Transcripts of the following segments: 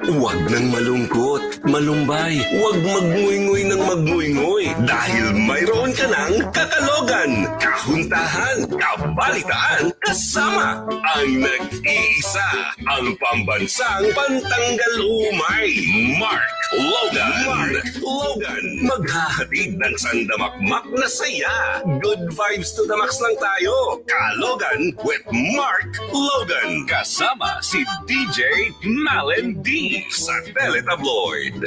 Huwag nang malungkot, malumbay, huwag magnguynggoy ng magnguynggoy dahil mayroon ka ng kakalogan, kahuntahan, kabalitaan, kasama ang nag-iisa, ang pambansang pantanggal umay, Mark Logan. Mark Logan. Maghahatid ng sandamakmak na saya. Good vibes to the max lang tayo. Kalogan with Mark Logan. Kasama si DJ Malen D sa Teletabloid.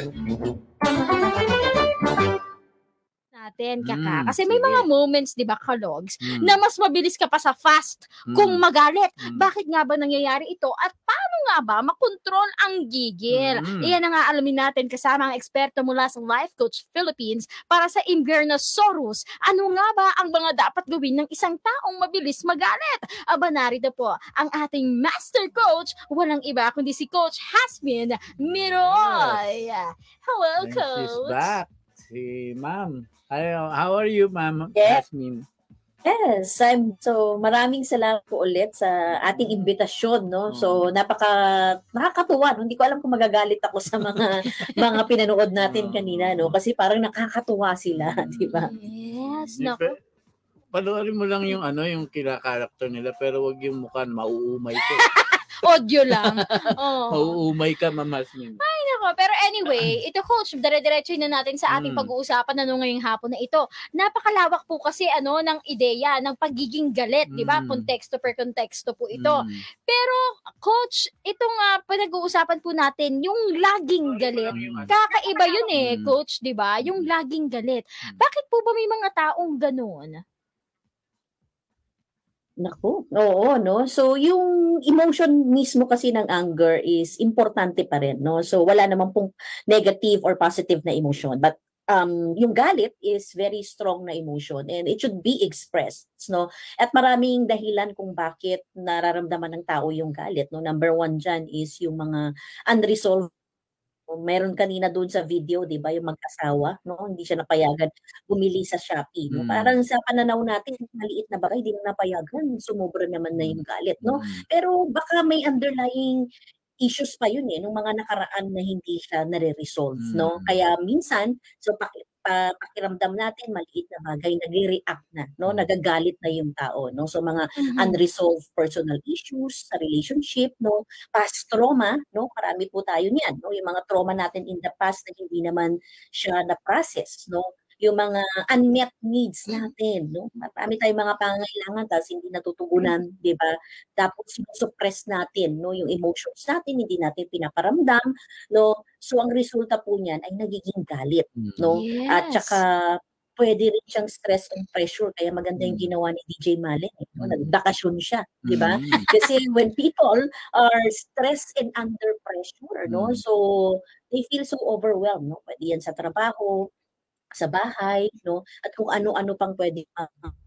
Natin, kaka. Mm, Kasi may sige. mga moments, di ba, kalogs, Mm. na mas mabilis ka pa sa fast kung Mm. magalit. Mm. Bakit nga ba nangyayari ito? At paano nga ba makontrol ang gigil? Mm. Iyan ang aalamin natin kasama ang eksperto mula sa Life Coach Philippines para sa Invernosaurus. Ano nga ba ang mga dapat gawin ng isang taong mabilis magalit? Aba, narito po ang ating master coach, walang iba kundi si Coach Hasmin Miroy. Hello, And she's Coach. back. Si ma'am. How are you, ma'am? Yes. Jasmine. Yes, I'm so maraming salamat po ulit sa ating imbitasyon, no? So napaka nakakatuwa, no? Hindi ko alam kung magagalit ako sa mga mga pinanood natin kanina, no? Kasi parang nakakatuwa sila, di ba? Yes, ba- Panoorin mo lang yung ano, yung kila-character nila, pero wag yung mukha, mauumay ka. Audio lang. Oo. mauumay ka, ma'am Jasmine. Nako, pero anyway, ito coach, dire-diretso na natin sa ating Mm. pag-uusapan ano ngayong hapon na ito. Napakalawak po kasi ano ng ideya ng pagiging galit, 'di ba? Mm. Konteksto per konteksto po ito. Mm. Pero coach, itong uh, pinag-uusapan po natin, yung laging galit. Mm. Kakaiba yun eh, Mm. coach, 'di ba? Yung laging galit. Mm. Bakit po ba may mga taong ganoon? Naku, oo, no? So, yung emotion mismo kasi ng anger is importante pa rin, no? So, wala naman pong negative or positive na emotion. But, um, yung galit is very strong na emotion and it should be expressed, no? At maraming dahilan kung bakit nararamdaman ng tao yung galit, no? Number one dyan is yung mga unresolved Meron kanina doon sa video, 'di ba, yung mag-asawa, no? Hindi siya napayagan bumili sa Shopee, no? Mm. Parang sa pananaw natin, maliit na bagay, hindi na napayagan, sumobra naman na yung galit, no? Mm. Pero baka may underlying issues pa yun eh, nung mga nakaraan na hindi siya nare-resolve, no? Mm. Kaya minsan, so pa, pakiramdam natin, maliit na bagay, nagre-react na, no? Mm. Nagagalit na yung tao, no? So mga Mhm. unresolved personal issues sa relationship, no? Past trauma, no? Marami po tayo niyan, no? Yung mga trauma natin in the past na hindi naman siya na-process, no? Yung mga unmet needs natin, no? Marami tayong mga pangangailangan tapos hindi natutugunan, 'di ba? Tapos suppress natin, no? Yung emotions natin hindi natin pinaparamdam, no? So ang resulta po niyan ay nagiging galit, Mm. no? Yes. At saka pwede rin siyang stress and pressure kaya maganda yung Mm. ginawa ni DJ Malen, eh, no? Mm. Nagbakasyon siya, 'di ba? Mm. Kasi when people are stressed and under pressure, no? Mm. So they feel so overwhelmed, no? Pwede yan sa trabaho, sa bahay, no? At kung ano-ano pang pwede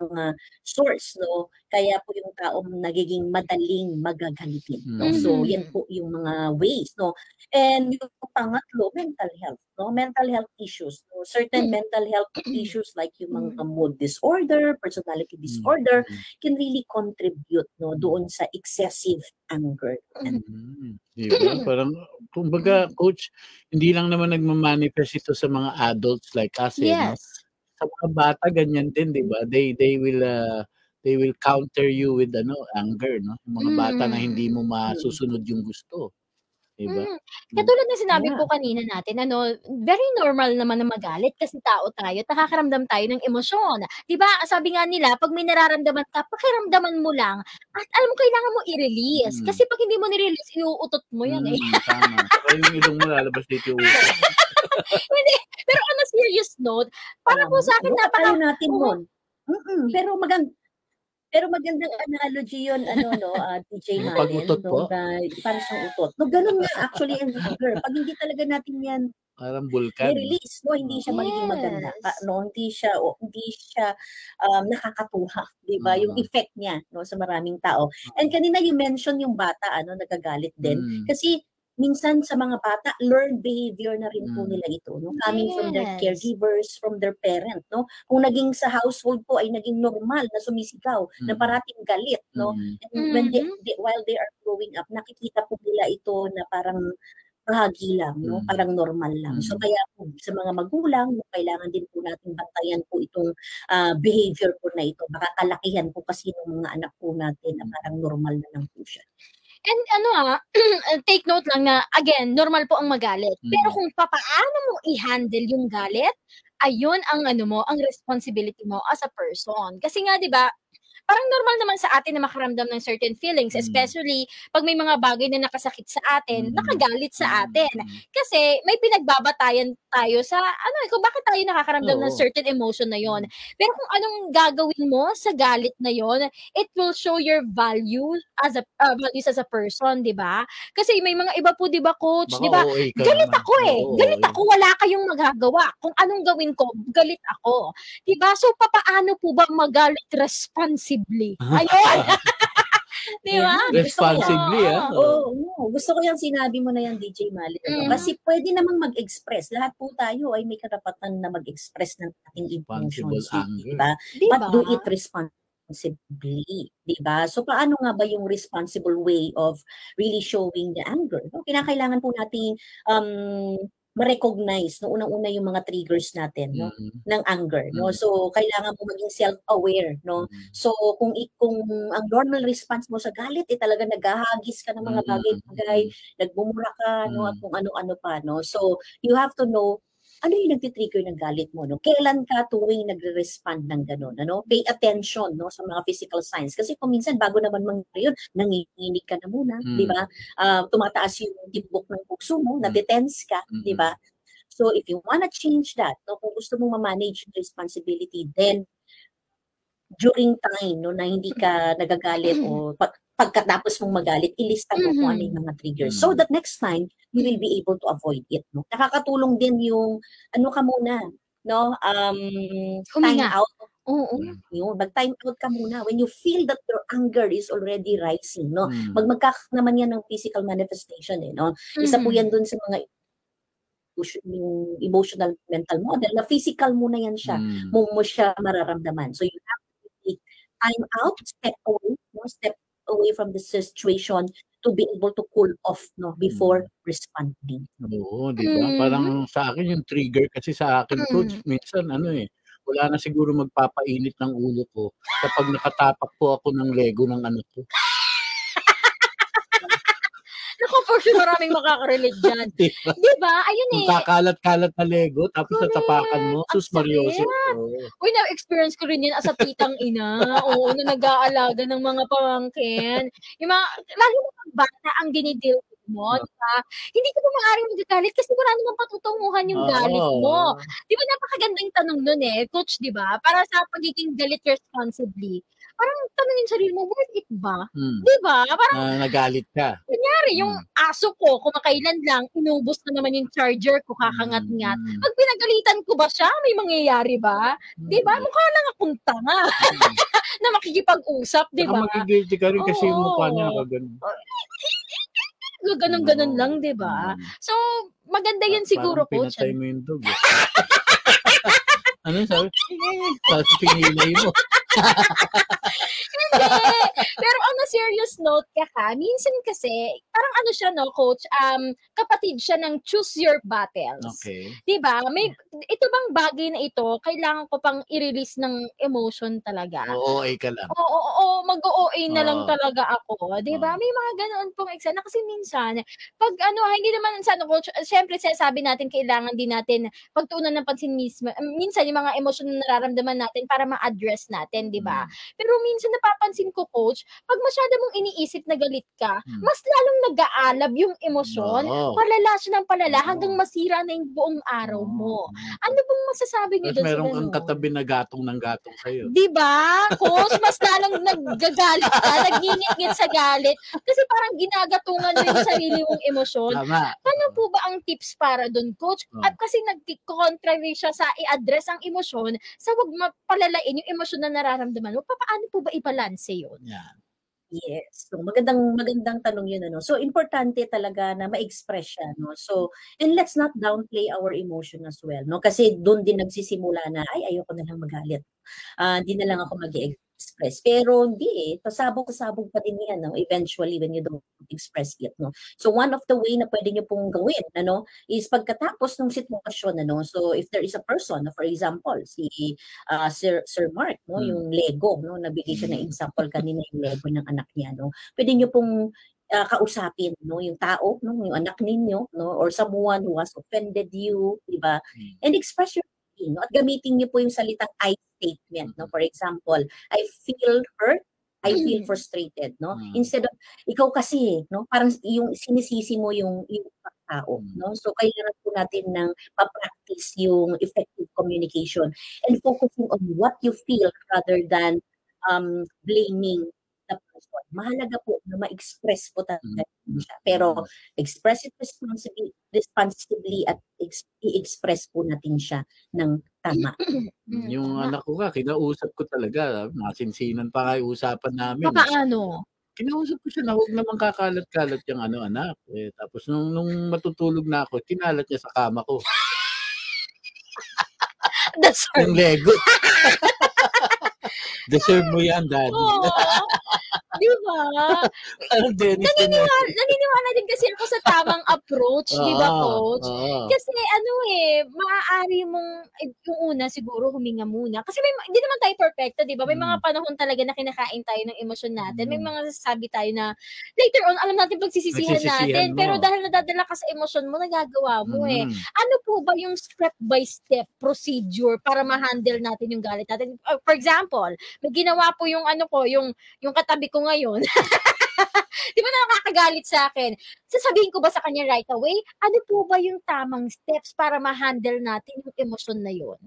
mga source, no? Kaya po yung taong nagiging madaling magagalitin, no? So Mhm. yan po yung mga ways, no? And yung pangatlo, mental health, no? Mental health issues. No? Certain Mm. mental health issues like yung mga mood disorder, personality disorder, Mm. can really contribute no doon sa excessive And Mm. Di ba? Parang, kumbaga, coach, hindi lang naman nagmamanifest ito sa mga adults like us, eh, no? Yes. Sa mga bata, ganyan din, di ba? They, they will, uh, they will counter you with, ano, anger, no? Yung mga bata na hindi mo masusunod yung gusto. Di ba? Mm. Katulad na sinabi Yeah. ko kanina natin, ano, very normal naman na magalit kasi tao tayo at nakakaramdam tayo ng emosyon. 'Di ba? Sabi nga nila, pag may nararamdaman ka, pakiramdaman mo lang at alam mo kailangan mo i-release. Mm. Kasi pag hindi mo ni-release, iuutot mo 'yan eh. Mm, tama. Saka yung ilong mo lalabas dito yung. Hindi, pero on a serious note, para po sa akin Ano napaka kaya natin Oo. nun. Pero magand pero magandang analogy yun, ano, no, ah, DJ Yung Malen, pag-utot no, po? na para siyang utot. No, ganun nga actually ang anger. Pag hindi talaga natin yan Parang vulkan. i-release, no, hindi siya magiging maganda. Yes. Pa- no, hindi siya, o, hindi siya um, nakakatuwa, di ba? Yung Mm. effect niya, no, sa maraming tao. And kanina you mention yung bata, ano, nagagalit din. Mm. Kasi minsan sa mga bata, learned behavior na rin po Mm. nila ito, no? Coming from their Yes. caregivers, from their parent, no? Kung naging sa household po ay naging normal na sumisigaw, na Mm. parating galit, no? Mm. And when they, Mhm. they- while they are growing up, nakikita po nila ito na parang bahagi lang, no? Mm. Parang normal lang. So Mm. kaya po sa mga magulang, kailangan din po nating bantayan po itong ah, behavior po na ito. Baka kalakihan po kasi ng mga anak po natin na parang normal na lang po siya. And ano ah, take note lang na, again, normal po ang magalit. Pero Mm. kung papaano mo i-handle yung galit, ayun ang ano mo, ang responsibility mo as a person. Kasi nga, di ba, parang normal naman sa atin na makaramdam ng certain feelings, Mm. especially pag may mga bagay na nakasakit sa atin, Mm. nakagalit sa atin. Mm. Kasi may pinagbabatayan tayo sa ano, kung bakit tayo nakakaramdam ng certain emotion na yon. Pero kung anong gagawin mo sa galit na yon, it will show your value as a uh, values as a person, 'di ba? Kasi may mga iba po 'di ba coach, Baka 'di ba? OA ka Galit naman. ako eh. Oo, galit ako, wala kayong magagawa. Kung anong gawin ko, galit ako. 'Di ba? So papaano po ba magalit responsibly? Ayun. 'Di ba? Responsibly, ah. Oo, oo. gusto ko yung sinabi mo na yan, DJ Mali. ano? Mm. Kasi pwede namang mag-express. Lahat po tayo ay may karapatan na mag-express ng ating emotions. anger. Di ba? 'Di But do it responsibly. Di ba? So, paano nga ba yung responsible way of really showing the anger? No? Kinakailangan po nating um, ma-recognize no unang-una yung mga triggers natin no Mm. ng anger no Mm. so kailangan mo maging self-aware no Mm. So kung kung ang normal response mo sa galit eh talaga naghahagis ka ng mga Mm, bagay-bagay, mm, nagmumura ka no at Mm. kung ano-ano pa no. So you have to know ano yung nagtitrigger ng galit mo no. Kailan ka tuwing nagre-respond ng ganun ano? Pay attention no sa mga physical signs kasi kung minsan bago naman mangyari yun, nanginginig ka na muna, Mm. di ba? Ah, tumataas yung tibok ng puso mo, natetense ka, di Mm. ba? So if you wanna change that, no, kung gusto mong ma-manage responsibility, then during time no na hindi ka nagagalit o pag, pagkatapos mong magalit, ilista mo kung ano yung mga triggers. So Mhm. that next time, you will be able to avoid it. No? Nakakatulong din yung, ano ka muna, no? Um, time Huminga. out. Oo. Mm. Yun, mag-time out ka muna. When you feel that your anger is already rising, no? Mm. Mag magkaka naman yan ng physical manifestation, eh, no? Isa po Mhm. yan dun sa mga yung emotional mental model na physical muna yan siya Mm. mo mo siya mararamdaman. So you have time out, step away, no? step away from the situation to be able to cool off no before responding. Oo, 'di ba? Mhm. Parang sa akin yung trigger kasi sa akin coach Mm. minsan ano eh, wala na siguro magpapainit ng ulo ko kapag nakatapak po ako ng Lego ng anak ko. Naku, for sure maraming makaka-relate dyan. 'Di ba? 'Di ba? Ayun eh. kakalat-kalat na Lego tapos Correct. natapakan mo, sus Marioso. Uy, na-experience ko rin yan as a titang ina. Oo, na nag-aalaga ng mga pamangkin. Yung mga, na pag bata ang dinidil mo, di ba? Hindi ka pa maaaring magagalit kasi wala namang patutunguhan yung galit mo. Di ba napakagandang tanong nun eh, coach, di ba? Para sa pagiging galit responsibly. Parang tanongin sarili mo, worth it ba? Hmm. Di ba? Parang Na nagalit ka. kunyari, yung Hmm. aso ko, kumakailan lang, inubos na naman yung charger ko, kakangat-ngat. Mm. Pag pinagalitan ko ba siya, may mangyayari ba? Di ba? Mm. Mukha lang akong tanga na makikipag-usap, di Saka ba? magigilty ka rin kasi yung mukha niya Oo. Nakaganon. Ganon-ganon lang, di ba? Mm. So, maganda yun siguro, coach. pinatay mo yung dog. Eh. ano sabi? Tapos pinilay mo. Hindi. Pero on a serious note, kaka, minsan kasi, parang ano siya, no, coach, um, kapatid siya ng choose your battles. Okay. Di ba? May, ito bang bagay na ito, kailangan ko pang i-release ng emotion talaga? Oo, ay ka lang. Oo, oo, oo, mag-OA na lang Oo. talaga ako. 'Di ba? Oo. May mga ganoon pong eksena kasi minsan pag ano, ah, hindi naman sa ano coach, syempre sinasabi natin kailangan din natin pagtuunan ng pansin mismo. Minsan yung mga emosyon na nararamdaman natin para ma-address natin, 'di ba? Mm. Pero minsan napapansin ko coach, pag masyado mong iniisip na galit ka, Mm. mas lalong nag-aalab yung emosyon. Oo. Palala siya ng palala Oo. hanggang masira na yung buong araw mo. Ano bang masasabi niyo doon meron kang katabi na gatong ng gatong sa'yo. Di ba? Coach, mas lalong naggagalit ka, nagngingit sa galit. Kasi parang ginagatungan mo yung sarili mong emosyon. Tama. Ano po ba ang tips para doon, coach? Oh. At kasi nag-contrary siya sa i-address ang emosyon, sa wag mapalalain yung emosyon na nararamdaman mo, paano po ba i-balance yun? Yan. Yes. So magandang magandang tanong 'yun ano. So importante talaga na ma-express siya no. So and let's not downplay our emotion as well no kasi doon din nagsisimula na ay ayoko na lang magalit. Ah, di na lang ako mag express. Pero hindi eh, pasabog-pasabog pa din yan, no? eventually when you don't express it. No? So one of the way na pwede nyo pong gawin ano, is pagkatapos ng sitwasyon, ano, so if there is a person, for example, si ah, Sir, Sir Mark, no, Mm. yung Lego, no, nabigay siya ng Mm. example kanina yung Lego ng anak niya, no, pwede nyo pong ah, kausapin, no, yung tao, no, yung anak ninyo, no, or someone who has offended you, di ba, Mm. and express your feeling, no, at gamitin niyo po yung salitang I statement, no, for example, I feel hurt, I feel frustrated, no? Mm. Instead of ikaw kasi, no, parang yung sinisisi mo yung yung tao, Mm. no? So kailangan po natin ng pa-practice yung effective communication and focusing on what you feel rather than um blaming person. Mahalaga po na ma-express po talaga siya. Pero express it responsibly, responsibly at ex- i-express po natin siya ng tama. Mm, Yung tama. anak ko nga, kinausap ko talaga. Masinsinan pa nga yung usapan namin. Papaano? Kinausap ko siya na huwag naman kakalat-kalat yung ano, anak. Eh, tapos nung, nung matutulog na ako, kinalat niya sa kama ko. Deserve. Yung Lego. Deserve mo yan, daddy. Oo. Di ba? Naniniwala, naniniwala din kasi ako sa tamang approach, di ba, Oo, coach? oo. Kasi ano eh, maaari mong, eh, yung una siguro huminga muna. Kasi may, hindi naman tayo perfecto, di ba? May mga Mm. panahon talaga na kinakain tayo ng emosyon natin. May Mm. mga sasabi tayo na later on, alam natin pagsisisihan Pagsisisihan natin. mo. Pero dahil nadadala ka sa emosyon mo, nagagawa mo eh. Mm. Ano po ba yung step by step procedure para ma-handle natin yung galit natin? Uh, for example, may ginawa po yung ano ko, yung yung katabi ko ngayon. Di ba nakakagalit sa akin? Sasabihin ko ba sa kanya right away? Ano po ba yung tamang steps para ma-handle natin yung emosyon na yun?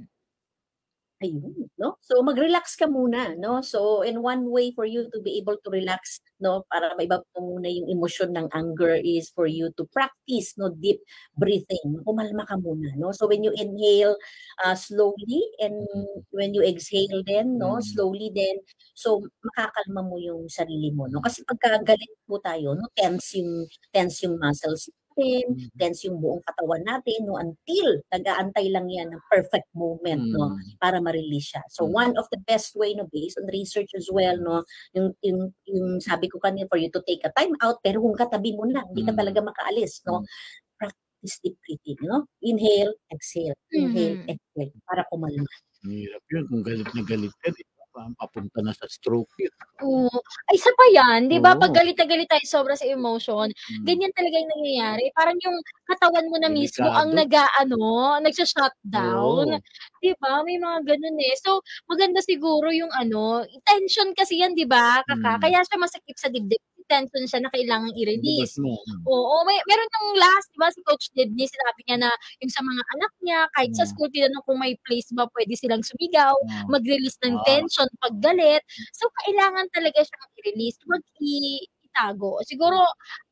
Ayun, no? So mag-relax ka muna, no? So in one way for you to be able to relax, no, para maiba mo muna yung emosyon ng anger is for you to practice no deep breathing. Kumalma ka muna, no? So when you inhale uh, slowly and when you exhale then, no, Mm. slowly then, so makakalma mo yung sarili mo, no? Kasi pagka galit po tayo, no, tense yung tense yung muscles natin, Mm. tense yung buong katawan natin, no, until nag-aantay lang yan ng perfect moment, no? Mm. para ma-release siya. So Mm. one of the best way no based on research as well no yung yung, yung sabi ko kanina for you to take a time out pero kung katabi mo na hindi ka Mm. talaga makaalis no Mm. practice deep breathing no inhale exhale inhale Mhm. exhale para kumalma. Ang hirap yun. Kung galit na galit ka, di Papunta na sa stroke yun. Oo. Ay, isa pa yan, di ba? Oo. Pag galit na galit tayo sobra sa emotion, Mm. ganyan talaga yung nangyayari. Parang yung katawan mo na mismo ang Delikado. nag-ano, nagsha-shutdown. 'Di ba? May mga ganun eh. So, maganda siguro yung ano, tension kasi yan, 'di ba? Kaka, Mm. kaya siya masakit sa dibdib. Tension siya na kailangang Labas i-release. Mm. Oo, may meron ng last, 'di ba, si Coach Didney, sinabi niya na yung sa mga anak niya, kahit sa Mm. school tinanong kung may place ba pwede silang sumigaw, Oo. mag-release ng Ah. tension pag galit. So, kailangan talaga siyang i-release, wag i itago. Siguro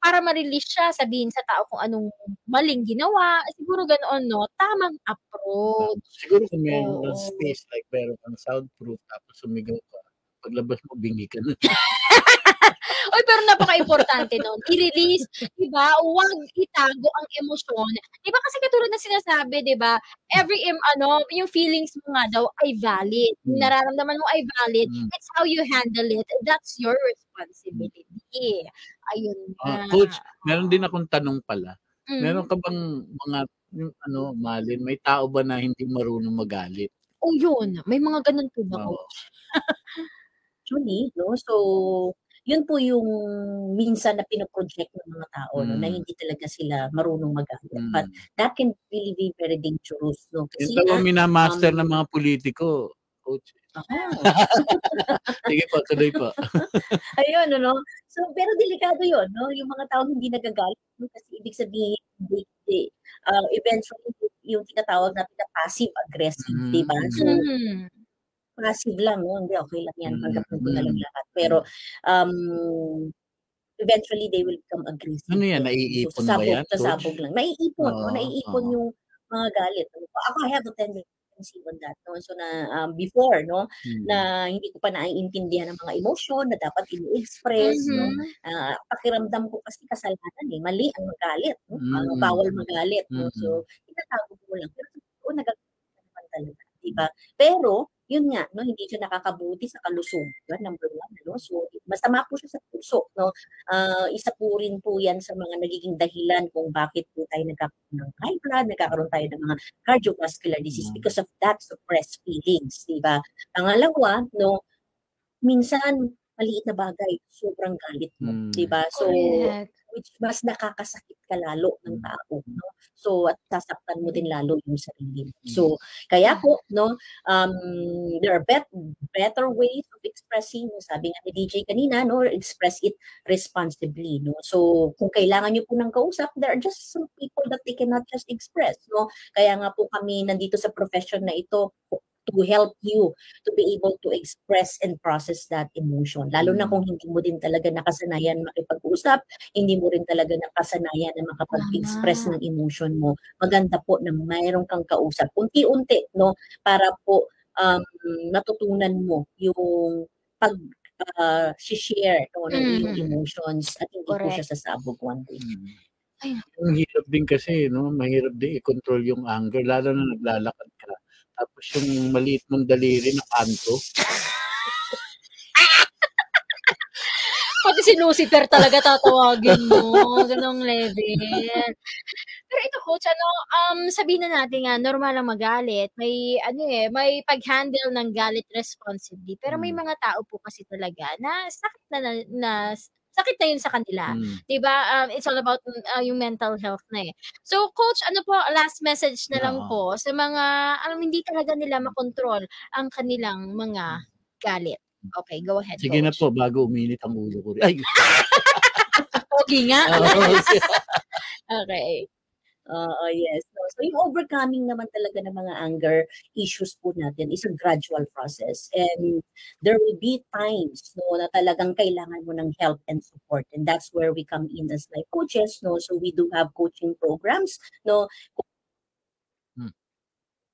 para ma-release siya, sabihin sa tao kung anong maling ginawa, siguro ganoon 'no, tamang approach. Siguro kung may Oo. space, like meron kang soundproof, tapos sumigaw ka, paglabas mo, bingi ka na. Uy, pero napaka-importante nun, i-release, 'di ba? Huwag itago ang emosyon. 'Di ba kasi katulad ng sinasabi, 'di ba, every em ano, yung feelings mo nga daw ay valid. Yung Mm. nararamdaman mo ay valid. Mm. It's how you handle it. That's your responsibility. Ayun Ah, nga. coach, meron din akong tanong pala. Mm. Meron ka bang mga yung ano, Malin, may tao ba na hindi marunong magalit? Oh, yun. May mga ganun po ba, Oo. coach? Actually, no? So yun po yung minsan na pino-project ng mga tao no, na Mm. hindi talaga sila marunong magalit. Mm. But that can really be very dangerous no kasi Yung minamaster um, ng mga politiko, coach. ako, Sige po, tuloy po. Ayun, ano? So, pero delikado yon no? Yung mga tao hindi nagagalit. No? Kasi ibig sabihin, they, they, uh, eventually, yung tinatawag natin na passive-aggressive, Mm. di ba? So, Mm. Passive lang, no? Hindi, okay lang yan. Mm. Ko na lang Mm. lahat. Pero, um, eventually, they will become aggressive. Ano yan, no? naiipon so, ba yan, sasabog, lang. Naiipon, no? Oo, Naiipon oo. yung mga galit. Ano Ako, I have a tendency on that, no? So, na, um, before, no? Mm. na hindi ko pa naiintindihan ang mga emosyon na dapat i-express, no? Mhm. Ah, pakiramdam ko kasi kasalanan eh, mali ang magalit, no? Ah, Mm. bawal magalit, no? Mm. So, tinatago mo lang. Pero totoo, nagagalit naman talaga, di ba? Pero, yun nga, no, hindi siya nakakabuti sa kalusugan, number one, no? So, masama po siya sa puso, no? Ah, isa po rin po yan sa mga nagiging dahilan kung bakit po tayo nagkakaroon ng high blood, nagkakaroon tayo ng mga cardiovascular disease Mm. because of that suppressed feelings, di ba? Pangalawa, no, minsan maliit na bagay, sobrang galit mo, Mm. di ba? So, Correct. which mas nakakasakit ka lalo ng Mm. tao, no? So, at sasaktan mo din lalo yung sarili mo. So, kaya po, no, um, there are bet better ways of expressing, sabi nga ni DJ kanina, no, express it responsibly, no. So, kung kailangan niyo po ng kausap, there are just some people that they cannot just express, no. Kaya nga po kami nandito sa profession na ito to help you to be able to express and process that emotion. Lalo na Mm. kung hindi mo din talaga nakasanayan makipag-usap, hindi mo rin talaga nakasanayan na makapag-express ng emotion mo. Maganda po na mayroon kang kausap. Unti-unti, no, para po um, natutunan mo yung pag ah, share no, ng iyong Mhm. emotions at hindi po Correct. siya sasabog one day. Mm. Ay. Ang hirap din kasi, no? Mahirap din i-control yung anger, lalo na naglalakad ka. Tapos yung maliit mong daliri na kanto. Pati si Lucifer talaga tatawagin mo, ganong level. Pero ito coach, ano, um, sabihin na natin nga, normal lang magalit. May, ano eh, may pag-handle ng galit responsibly. Pero may Mm. mga tao po kasi talaga na sakit na, na, na sakit na yun sa kanila. Mm. 'Di ba? Um, it's all about uh, yung mental health na eh. So coach, ano po last message na lang po sa mga alam hindi talaga nila makontrol ang kanilang mga galit. Okay, go ahead. Sige na coach. po, bago uminit ang ulo ko. Ay! Pogi nga. Okay. Oo, yes. So yung overcoming naman talaga ng mga anger issues po natin is a gradual process. And there will be times no, na talagang kailangan mo ng help and support. And that's where we come in as life coaches. No? So we do have coaching programs no, Hmm.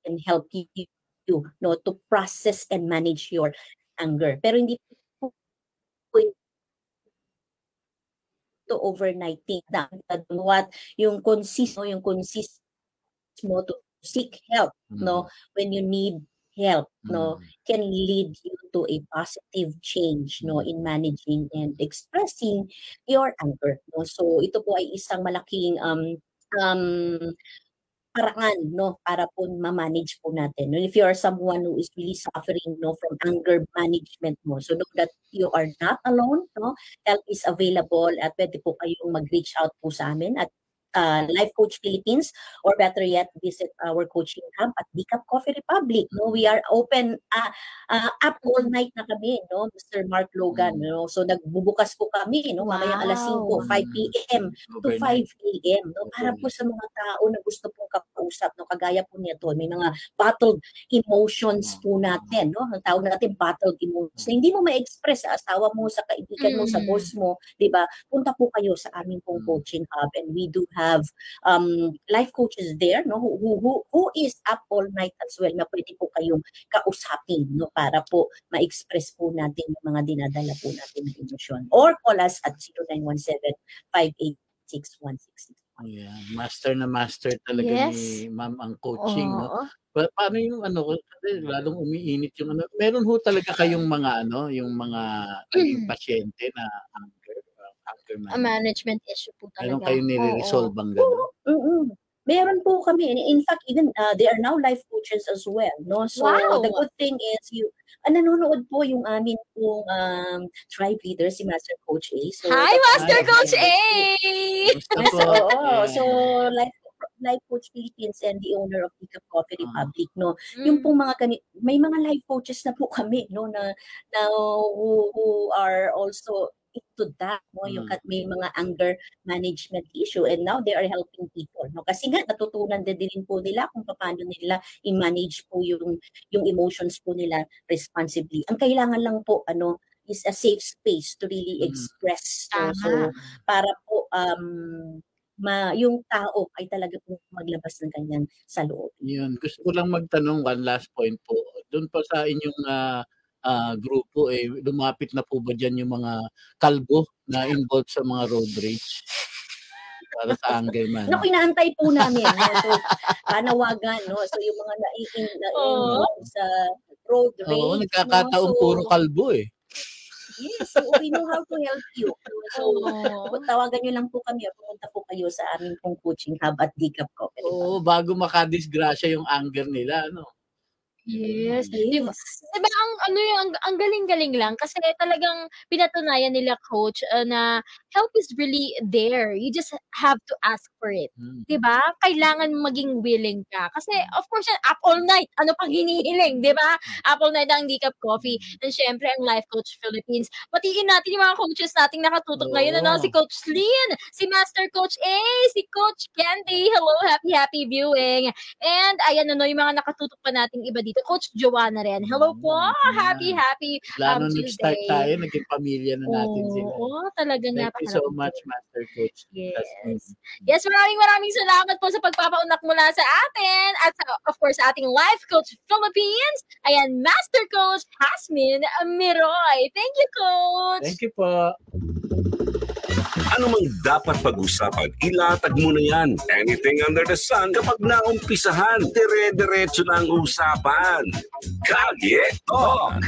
and help you, you no, to process and manage your anger. Pero hindi po to overnight thing na what yung consist no, yung consist mo to seek help no? When you need help no? Mm. can lead you to a positive change no in managing and expressing your anger no? So ito po ay isang malaking um um paraan no? Para po ma-manage po natin no? If you are someone who is really suffering no from anger management mo so know that you are not alone no? Help is available at pwede po kayong mag-reach out po sa amin at uh, Life Coach Philippines or better yet visit our coaching camp at Decaf Coffee Republic no we are open uh, uh, up all night na kami no Mr. Mark Logan Mm. no so nagbubukas po kami no mamayang alas 5 Wow. 5 PM to 5 Overnight. a.m. No? Para po sa mga tao na gusto pong kapausap, no? kagaya po nito, may mga bottled emotions po natin. No? Ang tawag natin bottled emotions. Na hindi mo ma-express sa asawa mo, sa kaibigan mo, sa Mm. boss mo, di ba? Punta po kayo sa aming pong Mm. coaching hub and we do have um, life coaches there no? who, who, who, who is up all night as well na pwede po kayong kausapin no? para po ma-express po natin yung mga dinadala po natin na emosyon. Or call us at 0917 586 Ayan. Master na master talaga Yes. ni ma'am ang coaching. No? Oo. Pa- paano yung ano, kasi lalong umiinit yung ano. Meron ho talaga kayong mga ano, yung mga Mm. pasyente na anger, uh, anger A management. management issue po Meron talaga. kayong nire-resolve bang gano'n? Mm-mm. Meron po kami. In fact, even uh, they are now life coaches as well. No? So, Wow. the good thing is, you, ah, nanonood po yung amin pong um, tribe leader, si Master Coach A. So, Hi, Master Hi, Coach A! Po, oo. ayan. So, life life coach Philippines and the owner of Decaf Coffee Ah. Republic no yung Mm. pong mga gani may mga life coaches na po kami no na na who, who are also into that no yung Mm. kat may mga anger management issue and now they are helping people no kasi nga natutunan din din po nila kung paano nila i-manage po yung yung emotions po nila responsibly ang kailangan lang po ano is a safe space to really Mm. express no? so Tama. para po um ma yung tao ay talaga po maglabas ng kanyang sa loob. Yun. Gusto ko lang magtanong, one last point po. Doon pa sa inyong ah, ah, grupo, eh, lumapit na po ba dyan yung mga kalbo na involved sa mga road rage? Para sa anger man. Naku, inaantay po namin. So, panawagan, no? So, yung mga naiin na Oo. sa road rage. Oo, nagkakataon no? So, puro kalbo eh. Yes, so we know how to help you. So, Oo. tawagan nyo lang po kami o pumunta po kayo sa aming pong coaching hub at Decap Cooperative. Oo, bago makadisgrasya yung anger nila, no? Yes. Di ba? Yes. Diba ang ano yung ang, ang galing-galing lang kasi talagang pinatunayan nila coach uh, na help is really there. You just have to ask for it. Hmm. 'Di ba? Kailangan maging willing ka. Kasi of course yan, up all night. Ano pang hinihiling, 'di ba? Up all night ang Decaf Coffee. And syempre ang Life Coach Philippines. Patiin natin yung mga coaches nating nakatutok ngayon ano si Coach Lynn, si Master Coach A, si Coach Candy. Hello, happy happy viewing. And ayan ano yung mga nakatutok pa nating iba dito. Coach Joanna rin. Hello po. Mm, Happy happy Lalo Um, nag-start Tuesday. tayo, naging pamilya na natin sila. Oo, talagang Thank you so much, Master Coach. Yes. Yes, maraming maraming salamat po sa pagpapaunak mula sa atin at sa- of course sa ating Life Coach Philippines. Ayan, Master Coach Hasmin Miroy. Thank you, Coach. Thank you po. Ano mang dapat pag-usapan, ilatag mo na yan. Anything under the sun, kapag naumpisahan, dire-diretso na ang usapan. Kalye Talk!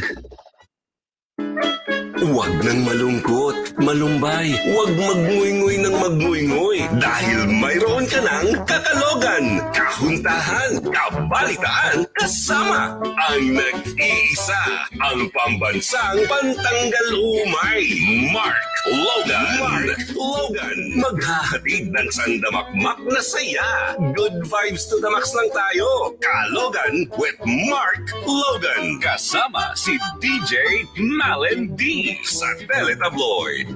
Huwag nang malungkot, malumbay, huwag magnguynggoy ng magnguynggoy dahil mayroon ka ng kakalogan, kahuntahan, kabalitaan, kasama ang nag-iisa, ang pambansang pantanggal umay, Mark Logan. Mark Logan. Maghahatid ng sandamakmak na saya. Good vibes to the max lang tayo. Kalogan with Mark Logan. Kasama si DJ Malen D sa Teletabloid.